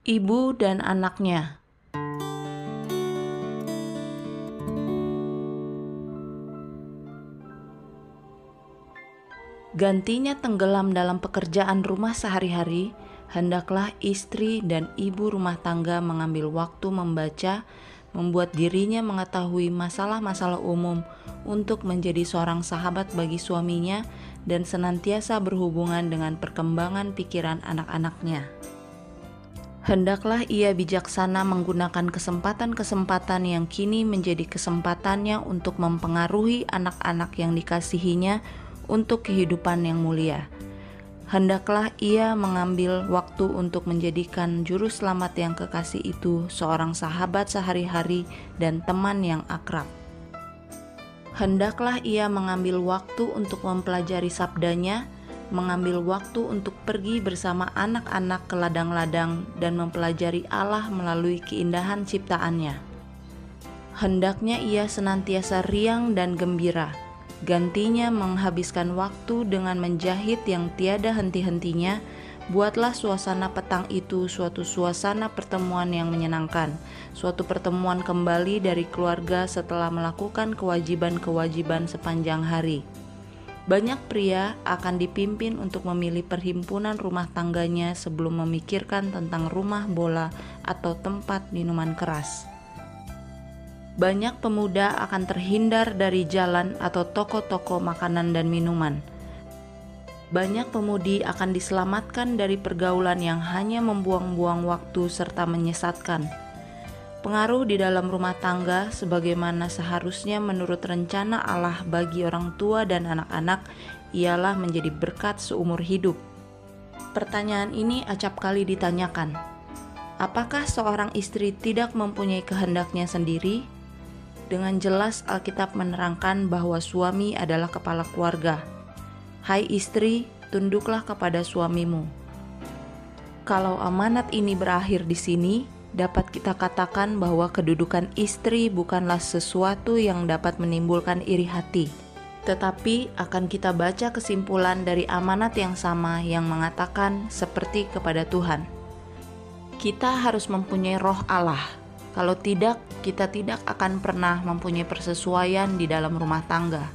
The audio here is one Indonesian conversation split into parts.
Ibu dan anaknya. Gantinya tenggelam dalam pekerjaan rumah sehari-hari, hendaklah istri dan ibu rumah tangga mengambil waktu membaca, membuat dirinya mengetahui masalah-masalah umum untuk menjadi seorang sahabat bagi suaminya dan senantiasa berhubungan dengan perkembangan pikiran anak-anaknya. Hendaklah ia bijaksana menggunakan kesempatan-kesempatan yang kini menjadi kesempatannya untuk mempengaruhi anak-anak yang dikasihinya untuk kehidupan yang mulia. Hendaklah ia mengambil waktu untuk menjadikan juru selamat yang kekasih itu seorang sahabat sehari-hari dan teman yang akrab. Hendaklah ia mengambil waktu untuk mempelajari sabdanya, mengambil waktu untuk pergi bersama anak-anak ke ladang-ladang dan mempelajari Allah melalui keindahan ciptaannya. Hendaknya ia senantiasa riang dan gembira, gantinya menghabiskan waktu dengan menjahit yang tiada henti-hentinya, buatlah suasana petang itu suatu suasana pertemuan yang menyenangkan, suatu pertemuan kembali dari keluarga setelah melakukan kewajiban-kewajiban sepanjang hari. Banyak pria akan dipimpin untuk memilih perhimpunan rumah tangganya sebelum memikirkan tentang rumah bola atau tempat minuman keras banyak pemuda akan terhindar dari jalan atau toko-toko makanan dan minuman. Banyak pemudi akan diselamatkan dari pergaulan yang hanya membuang-buang waktu serta menyesatkan. Pengaruh di dalam rumah tangga, sebagaimana seharusnya menurut rencana Allah bagi orang tua dan anak-anak, ialah menjadi berkat seumur hidup. Pertanyaan ini acap kali ditanyakan: apakah seorang istri tidak mempunyai kehendaknya sendiri? Dengan jelas Alkitab menerangkan bahwa suami adalah kepala keluarga. Hai istri, tunduklah kepada suamimu. Kalau amanat ini berakhir di sini, dapat kita katakan bahwa kedudukan istri bukanlah sesuatu yang dapat menimbulkan iri hati, tetapi akan kita baca kesimpulan dari amanat yang sama yang mengatakan seperti kepada Tuhan. Kita harus mempunyai roh Allah kalau tidak, kita tidak akan pernah mempunyai persesuaian di dalam rumah tangga.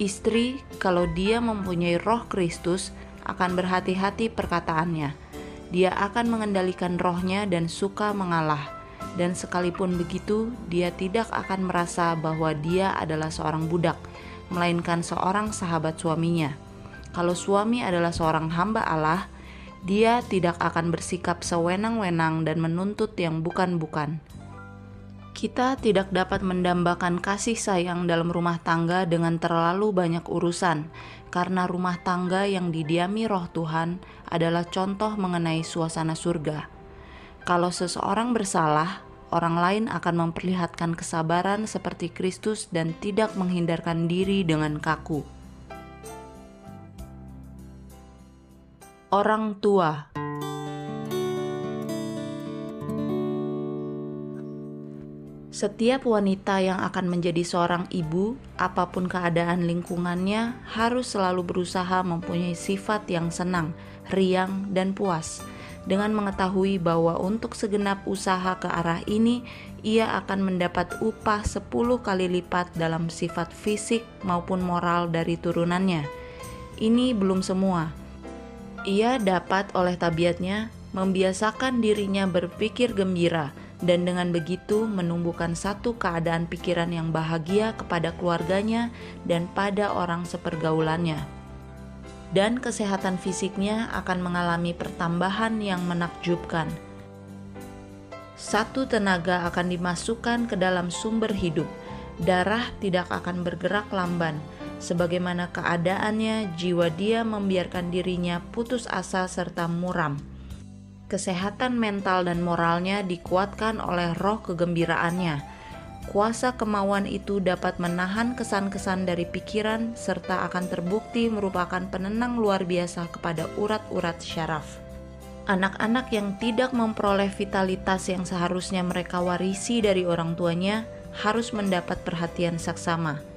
Istri, kalau dia mempunyai roh Kristus, akan berhati-hati perkataannya. Dia akan mengendalikan rohnya dan suka mengalah. Dan sekalipun begitu, dia tidak akan merasa bahwa dia adalah seorang budak, melainkan seorang sahabat suaminya. Kalau suami adalah seorang hamba Allah, dia tidak akan bersikap sewenang-wenang dan menuntut yang bukan-bukan. Kita tidak dapat mendambakan kasih sayang dalam rumah tangga dengan terlalu banyak urusan, karena rumah tangga yang didiami Roh Tuhan adalah contoh mengenai suasana surga. Kalau seseorang bersalah, orang lain akan memperlihatkan kesabaran seperti Kristus dan tidak menghindarkan diri dengan kaku. Orang tua Setiap wanita yang akan menjadi seorang ibu, apa pun keadaan lingkungannya, harus selalu berusaha mempunyai sifat yang senang, riang, dan puas. Dengan mengetahui bahwa untuk segenap usaha ke arah ini, ia akan mendapat upah 10 kali lipat dalam sifat fisik maupun moral dari turunannya. Ini belum semua. Ia dapat oleh tabiatnya membiasakan dirinya berpikir gembira, dan dengan begitu menumbuhkan satu keadaan pikiran yang bahagia kepada keluarganya dan pada orang sepergaulannya. Dan kesehatan fisiknya akan mengalami pertambahan yang menakjubkan. Satu tenaga akan dimasukkan ke dalam sumber hidup, darah tidak akan bergerak lamban, sebagaimana keadaannya jiwa dia membiarkan dirinya putus asa serta muram kesehatan mental dan moralnya dikuatkan oleh roh kegembiraannya. Kuasa kemauan itu dapat menahan kesan-kesan dari pikiran serta akan terbukti merupakan penenang luar biasa kepada urat-urat syaraf. Anak-anak yang tidak memperoleh vitalitas yang seharusnya mereka warisi dari orang tuanya harus mendapat perhatian saksama.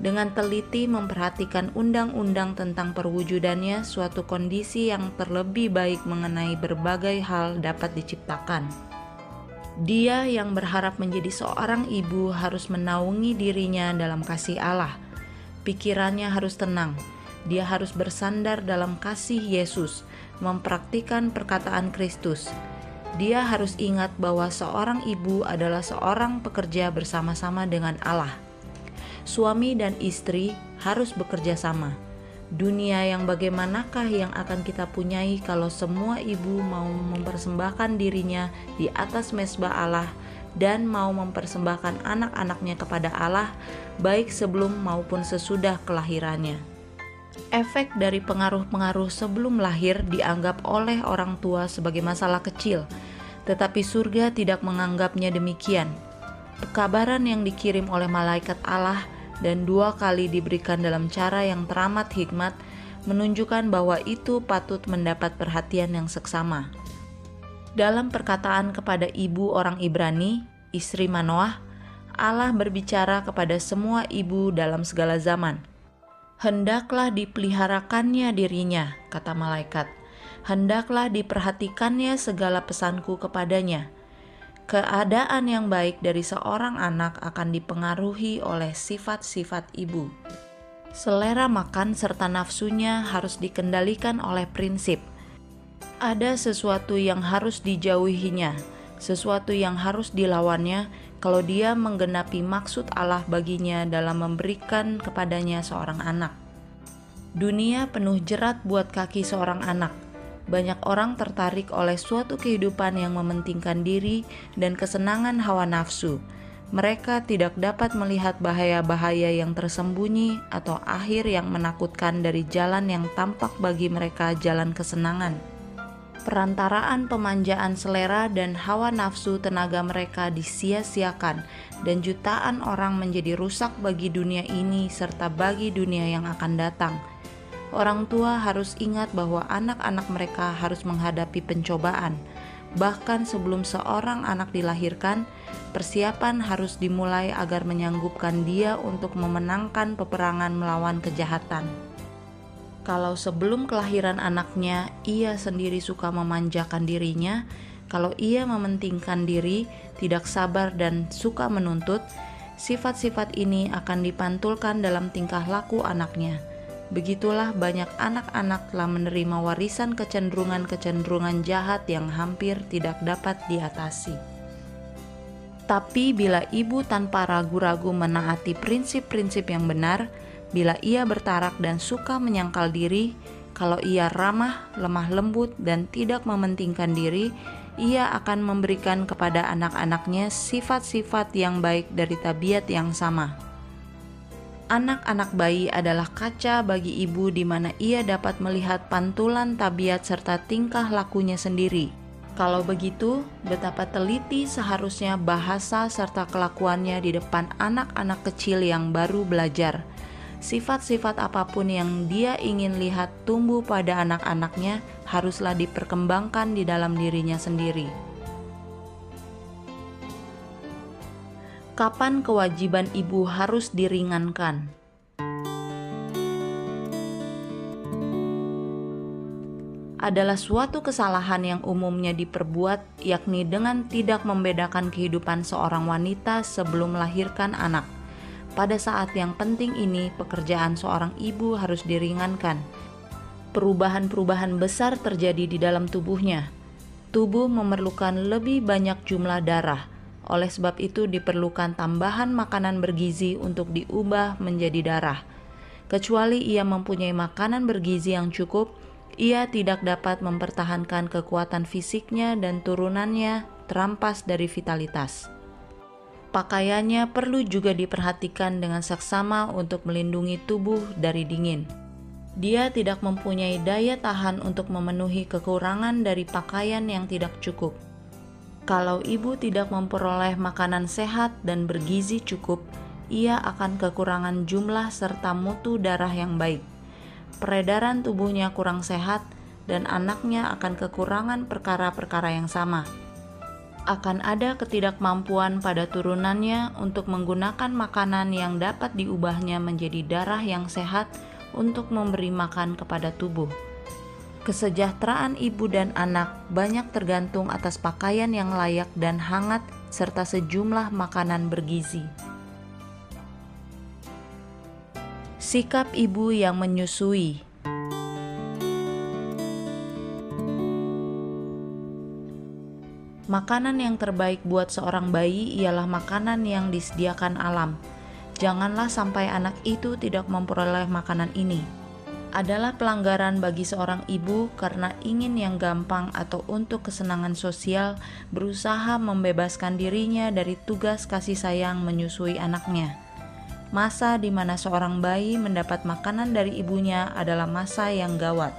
Dengan teliti memperhatikan undang-undang tentang perwujudannya, suatu kondisi yang terlebih baik mengenai berbagai hal dapat diciptakan. Dia yang berharap menjadi seorang ibu harus menaungi dirinya dalam kasih Allah. Pikirannya harus tenang. Dia harus bersandar dalam kasih Yesus, mempraktikkan perkataan Kristus. Dia harus ingat bahwa seorang ibu adalah seorang pekerja bersama-sama dengan Allah suami dan istri harus bekerja sama. Dunia yang bagaimanakah yang akan kita punyai kalau semua ibu mau mempersembahkan dirinya di atas mesbah Allah dan mau mempersembahkan anak-anaknya kepada Allah, baik sebelum maupun sesudah kelahirannya. Efek dari pengaruh-pengaruh sebelum lahir dianggap oleh orang tua sebagai masalah kecil, tetapi surga tidak menganggapnya demikian. Pekabaran yang dikirim oleh malaikat Allah dan dua kali diberikan dalam cara yang teramat hikmat, menunjukkan bahwa itu patut mendapat perhatian yang seksama. Dalam perkataan kepada ibu orang Ibrani, istri Manoah, Allah berbicara kepada semua ibu dalam segala zaman. Hendaklah dipeliharakannya dirinya, kata malaikat. Hendaklah diperhatikannya segala pesanku kepadanya Keadaan yang baik dari seorang anak akan dipengaruhi oleh sifat-sifat ibu. Selera makan serta nafsunya harus dikendalikan oleh prinsip. Ada sesuatu yang harus dijauhinya, sesuatu yang harus dilawannya kalau dia menggenapi maksud Allah baginya dalam memberikan kepadanya seorang anak. Dunia penuh jerat buat kaki seorang anak banyak orang tertarik oleh suatu kehidupan yang mementingkan diri dan kesenangan hawa nafsu. Mereka tidak dapat melihat bahaya-bahaya yang tersembunyi atau akhir yang menakutkan dari jalan yang tampak bagi mereka jalan kesenangan. Perantaraan pemanjaan selera dan hawa nafsu tenaga mereka disia-siakan, dan jutaan orang menjadi rusak bagi dunia ini serta bagi dunia yang akan datang Orang tua harus ingat bahwa anak-anak mereka harus menghadapi pencobaan. Bahkan sebelum seorang anak dilahirkan, persiapan harus dimulai agar menyanggupkan dia untuk memenangkan peperangan melawan kejahatan. Kalau sebelum kelahiran anaknya ia sendiri suka memanjakan dirinya, kalau ia mementingkan diri, tidak sabar, dan suka menuntut, sifat-sifat ini akan dipantulkan dalam tingkah laku anaknya Begitulah banyak anak-anak telah menerima warisan kecenderungan-kecenderungan jahat yang hampir tidak dapat diatasi. Tapi bila ibu tanpa ragu-ragu menaati prinsip-prinsip yang benar, bila ia bertarak dan suka menyangkal diri, kalau ia ramah, lemah lembut, dan tidak mementingkan diri, ia akan memberikan kepada anak-anaknya sifat-sifat yang baik dari tabiat yang sama anak-anak bayi adalah kaca bagi ibu di mana ia dapat melihat pantulan tabiat serta tingkah lakunya sendiri. Kalau begitu, betapa teliti seharusnya bahasa serta kelakuannya di depan anak-anak kecil yang baru belajar. Sifat-sifat apa pun yang dia ingin lihat tumbuh pada anak-anaknya haruslah diperkembangkan di dalam dirinya sendiri. Kapan kewajiban ibu harus diringankan. Adalah suatu kesalahan yang umumnya diperbuat, yakni dengan tidak membedakan kehidupan seorang wanita sebelum melahirkan anak. Pada saat yang penting ini, pekerjaan seorang ibu harus diringankan. Perubahan-perubahan besar terjadi di dalam tubuhnya. Tubuh memerlukan lebih banyak jumlah darah oleh sebab itu diperlukan tambahan makanan bergizi untuk diubah menjadi darah. Kecuali ia mempunyai makanan bergizi yang cukup, ia tidak dapat mempertahankan kekuatan fisiknya dan turunannya terampas dari vitalitas. Pakaiannya perlu juga diperhatikan dengan seksama untuk melindungi tubuh dari dingin. Dia tidak mempunyai daya tahan untuk memenuhi kekurangan dari pakaian yang tidak cukup kalau ibu tidak memperoleh makanan sehat dan bergizi cukup, ia akan kekurangan jumlah serta mutu darah yang baik. Peredaran tubuhnya kurang sehat, dan anaknya akan kekurangan perkara-perkara yang sama. akan ada ketidakmampuan pada turunannya untuk menggunakan makanan yang dapat diubahnya menjadi darah yang sehat untuk memberi makan kepada tubuh. Kesejahteraan ibu dan anak banyak tergantung atas pakaian yang layak dan hangat, serta sejumlah makanan bergizi. Sikap ibu yang menyusui Makanan yang terbaik buat seorang bayi ialah makanan yang disediakan alam. Janganlah sampai anak itu tidak memperoleh makanan ini. Adalah pelanggaran bagi seorang ibu karena ingin yang gampang atau untuk kesenangan sosial berusaha membebaskan dirinya dari tugas kasih sayang menyusui anaknya. Masa di mana seorang bayi mendapat makanan dari ibunya adalah masa yang gawat.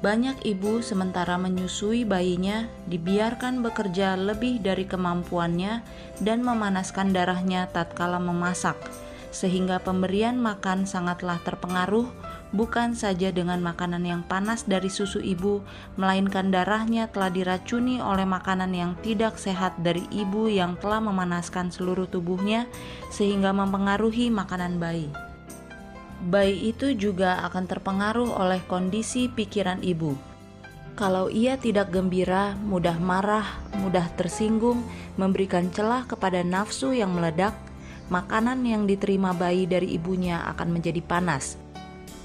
Banyak ibu sementara menyusui bayinya dibiarkan bekerja lebih dari kemampuannya dan memanaskan darahnya tatkala memasak, sehingga pemberian makan sangatlah terpengaruh bukan saja dengan makanan yang panas dari susu ibu, melainkan darahnya telah diracuni oleh makanan yang tidak sehat dari ibu yang telah memanaskan seluruh tubuhnya sehingga mempengaruhi makanan bayi bayi itu juga akan terpengaruh oleh kondisi pikiran ibu. Kalau ia tidak gembira, mudah marah, mudah tersinggung, memberikan celah kepada nafsu yang meledak, makanan yang diterima bayi dari ibunya akan menjadi panas.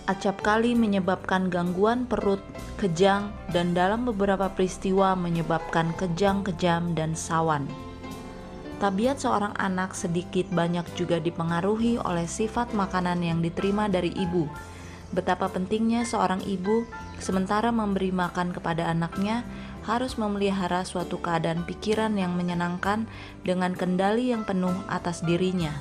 Acap kali menyebabkan gangguan perut, kejang, dan dalam beberapa peristiwa menyebabkan kejang-kejam dan sawan. Tabiat seorang anak sedikit banyak juga dipengaruhi oleh sifat makanan yang diterima dari ibu. Betapa pentingnya seorang ibu, sementara memberi makan kepada anaknya, harus memelihara suatu keadaan pikiran yang menyenangkan dengan kendali yang penuh atas dirinya.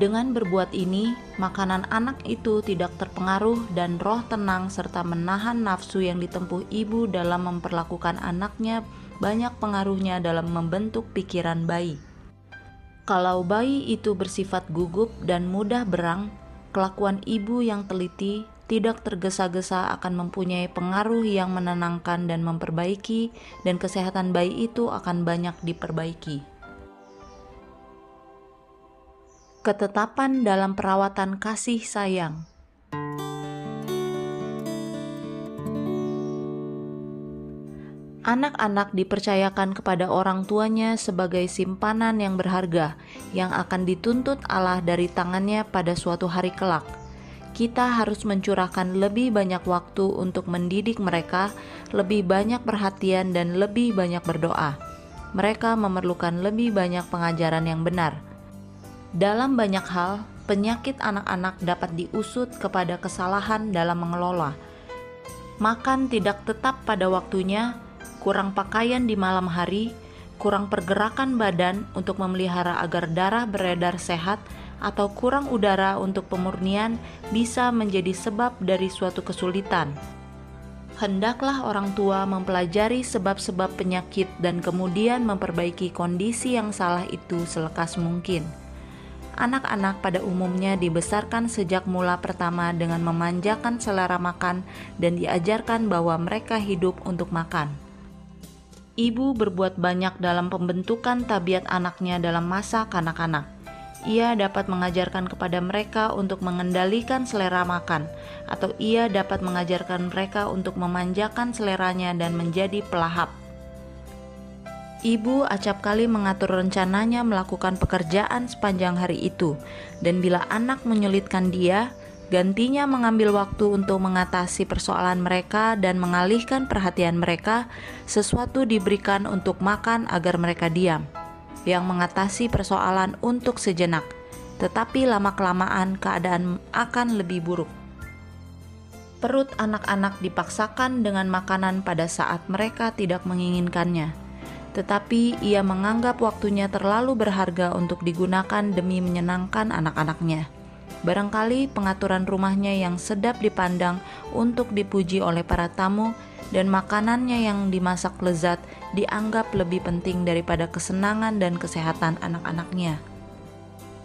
Dengan berbuat ini, makanan anak itu tidak terpengaruh dan roh tenang serta menahan nafsu yang ditempuh ibu dalam memperlakukan anaknya banyak pengaruhnya dalam membentuk pikiran bayi. Kalau bayi itu bersifat gugup dan mudah berang, kelakuan ibu yang teliti tidak tergesa-gesa akan mempunyai pengaruh yang menenangkan dan memperbaiki, dan kesehatan bayi itu akan banyak diperbaiki. Ketetapan dalam perawatan kasih sayang. Anak-anak dipercayakan kepada orang tuanya sebagai simpanan yang berharga yang akan dituntut Allah dari tangannya pada suatu hari kelak. Kita harus mencurahkan lebih banyak waktu untuk mendidik mereka, lebih banyak perhatian, dan lebih banyak berdoa. Mereka memerlukan lebih banyak pengajaran yang benar. Dalam banyak hal, penyakit anak-anak dapat diusut kepada kesalahan dalam mengelola. Makan tidak tetap pada waktunya, kurang pakaian di malam hari, kurang pergerakan badan untuk memelihara agar darah beredar sehat, atau kurang udara untuk pemurnian bisa menjadi sebab dari suatu kesulitan. Hendaklah orang tua mempelajari sebab-sebab penyakit dan kemudian memperbaiki kondisi yang salah itu selekas mungkin. Anak-anak pada umumnya dibesarkan sejak mula pertama dengan memanjakan selera makan dan diajarkan bahwa mereka hidup untuk makan ibu berbuat banyak dalam pembentukan tabiat anaknya dalam masa kanak-kanak. Ia dapat mengajarkan kepada mereka untuk mengendalikan selera makan, atau ia dapat mengajarkan mereka untuk memanjakan seleranya dan menjadi pelahap. Ibu acap kali mengatur rencananya melakukan pekerjaan sepanjang hari itu, dan bila anak menyulitkan dia, gantinya mengambil waktu untuk mengatasi persoalan mereka dan mengalihkan perhatian mereka, sesuatu diberikan untuk makan agar mereka diam, yang mengatasi persoalan untuk sejenak, tetapi lama-kelamaan keadaan akan lebih buruk. Perut anak-anak dipaksakan dengan makanan pada saat mereka tidak menginginkannya, tetapi ia menganggap waktunya terlalu berharga untuk digunakan demi menyenangkan anak-anaknya. Barangkali pengaturan rumahnya yang sedap dipandang untuk dipuji oleh para tamu dan makanannya yang dimasak lezat dianggap lebih penting daripada kesenangan dan kesehatan anak-anaknya.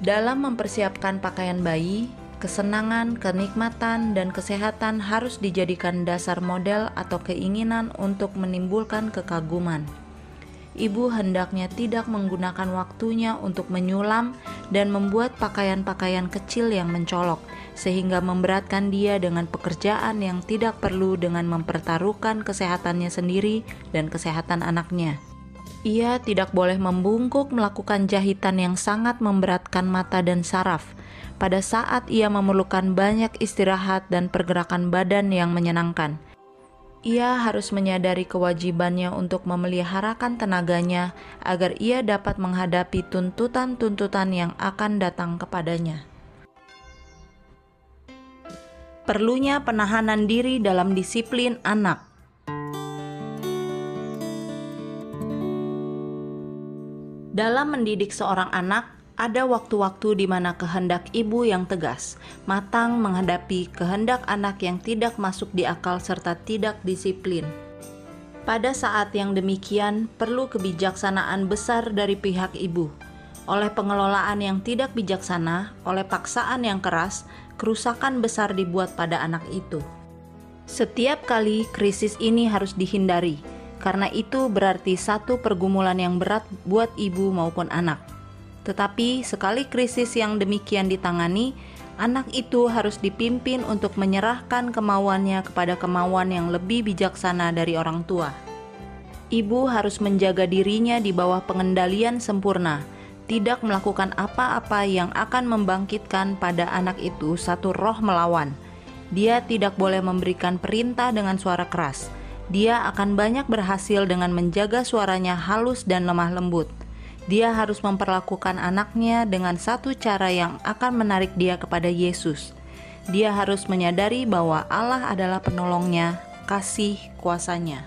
Dalam mempersiapkan pakaian bayi, kesenangan, kenikmatan, dan kesehatan harus dijadikan dasar model atau keinginan untuk menimbulkan kekaguman. Ibu hendaknya tidak menggunakan waktunya untuk menyulam dan membuat pakaian-pakaian kecil yang mencolok, sehingga memberatkan dia dengan pekerjaan yang tidak perlu dengan mempertaruhkan kesehatannya sendiri dan kesehatan anaknya. Ia tidak boleh membungkuk melakukan jahitan yang sangat memberatkan mata dan saraf pada saat ia memerlukan banyak istirahat dan pergerakan badan yang menyenangkan. Ia harus menyadari kewajibannya untuk memeliharakan tenaganya agar ia dapat menghadapi tuntutan-tuntutan yang akan datang kepadanya. Perlunya penahanan diri dalam disiplin anak. Dalam mendidik seorang anak, ada waktu-waktu di mana kehendak ibu yang tegas, matang menghadapi kehendak anak yang tidak masuk di akal serta tidak disiplin. Pada saat yang demikian, perlu kebijaksanaan besar dari pihak ibu. Oleh pengelolaan yang tidak bijaksana, oleh paksaan yang keras, kerusakan besar dibuat pada anak itu. Setiap kali krisis ini harus dihindari, karena itu berarti satu pergumulan yang berat buat ibu maupun anak tetapi sekali krisis yang demikian ditangani, anak itu harus dipimpin untuk menyerahkan kemauannya kepada kemauan yang lebih bijaksana dari orang tua. Ibu harus menjaga dirinya di bawah pengendalian sempurna, tidak melakukan apa-apa yang akan membangkitkan pada anak itu satu roh melawan. Dia tidak boleh memberikan perintah dengan suara keras. Dia akan banyak berhasil dengan menjaga suaranya halus dan lemah lembut dia harus memperlakukan anaknya dengan satu cara yang akan menarik dia kepada Yesus. Dia harus menyadari bahwa Allah adalah penolongnya, kasih kuasanya.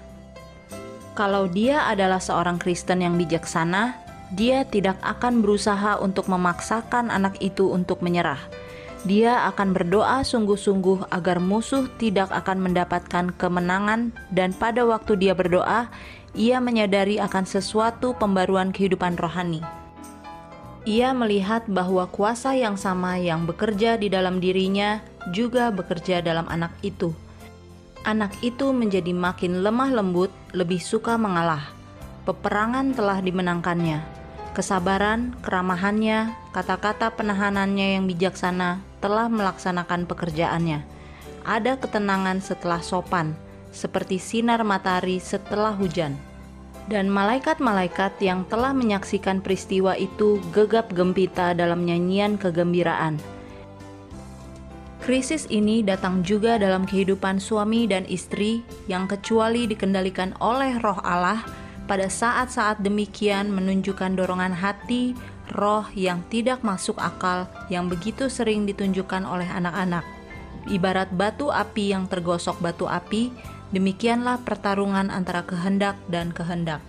Kalau dia adalah seorang Kristen yang bijaksana, dia tidak akan berusaha untuk memaksakan anak itu untuk menyerah. Dia akan berdoa sungguh-sungguh agar musuh tidak akan mendapatkan kemenangan, dan pada waktu dia berdoa, ia menyadari akan sesuatu pembaruan kehidupan rohani. Ia melihat bahwa kuasa yang sama yang bekerja di dalam dirinya juga bekerja dalam anak itu. Anak itu menjadi makin lemah lembut, lebih suka mengalah. Peperangan telah dimenangkannya. Kesabaran, keramahannya, kata-kata penahanannya yang bijaksana telah melaksanakan pekerjaannya. Ada ketenangan setelah sopan seperti sinar matahari setelah hujan. Dan malaikat-malaikat yang telah menyaksikan peristiwa itu gegap gempita dalam nyanyian kegembiraan. Krisis ini datang juga dalam kehidupan suami dan istri yang kecuali dikendalikan oleh roh Allah pada saat-saat demikian menunjukkan dorongan hati, roh yang tidak masuk akal yang begitu sering ditunjukkan oleh anak-anak. Ibarat batu api yang tergosok batu api, Demikianlah pertarungan antara kehendak dan kehendak.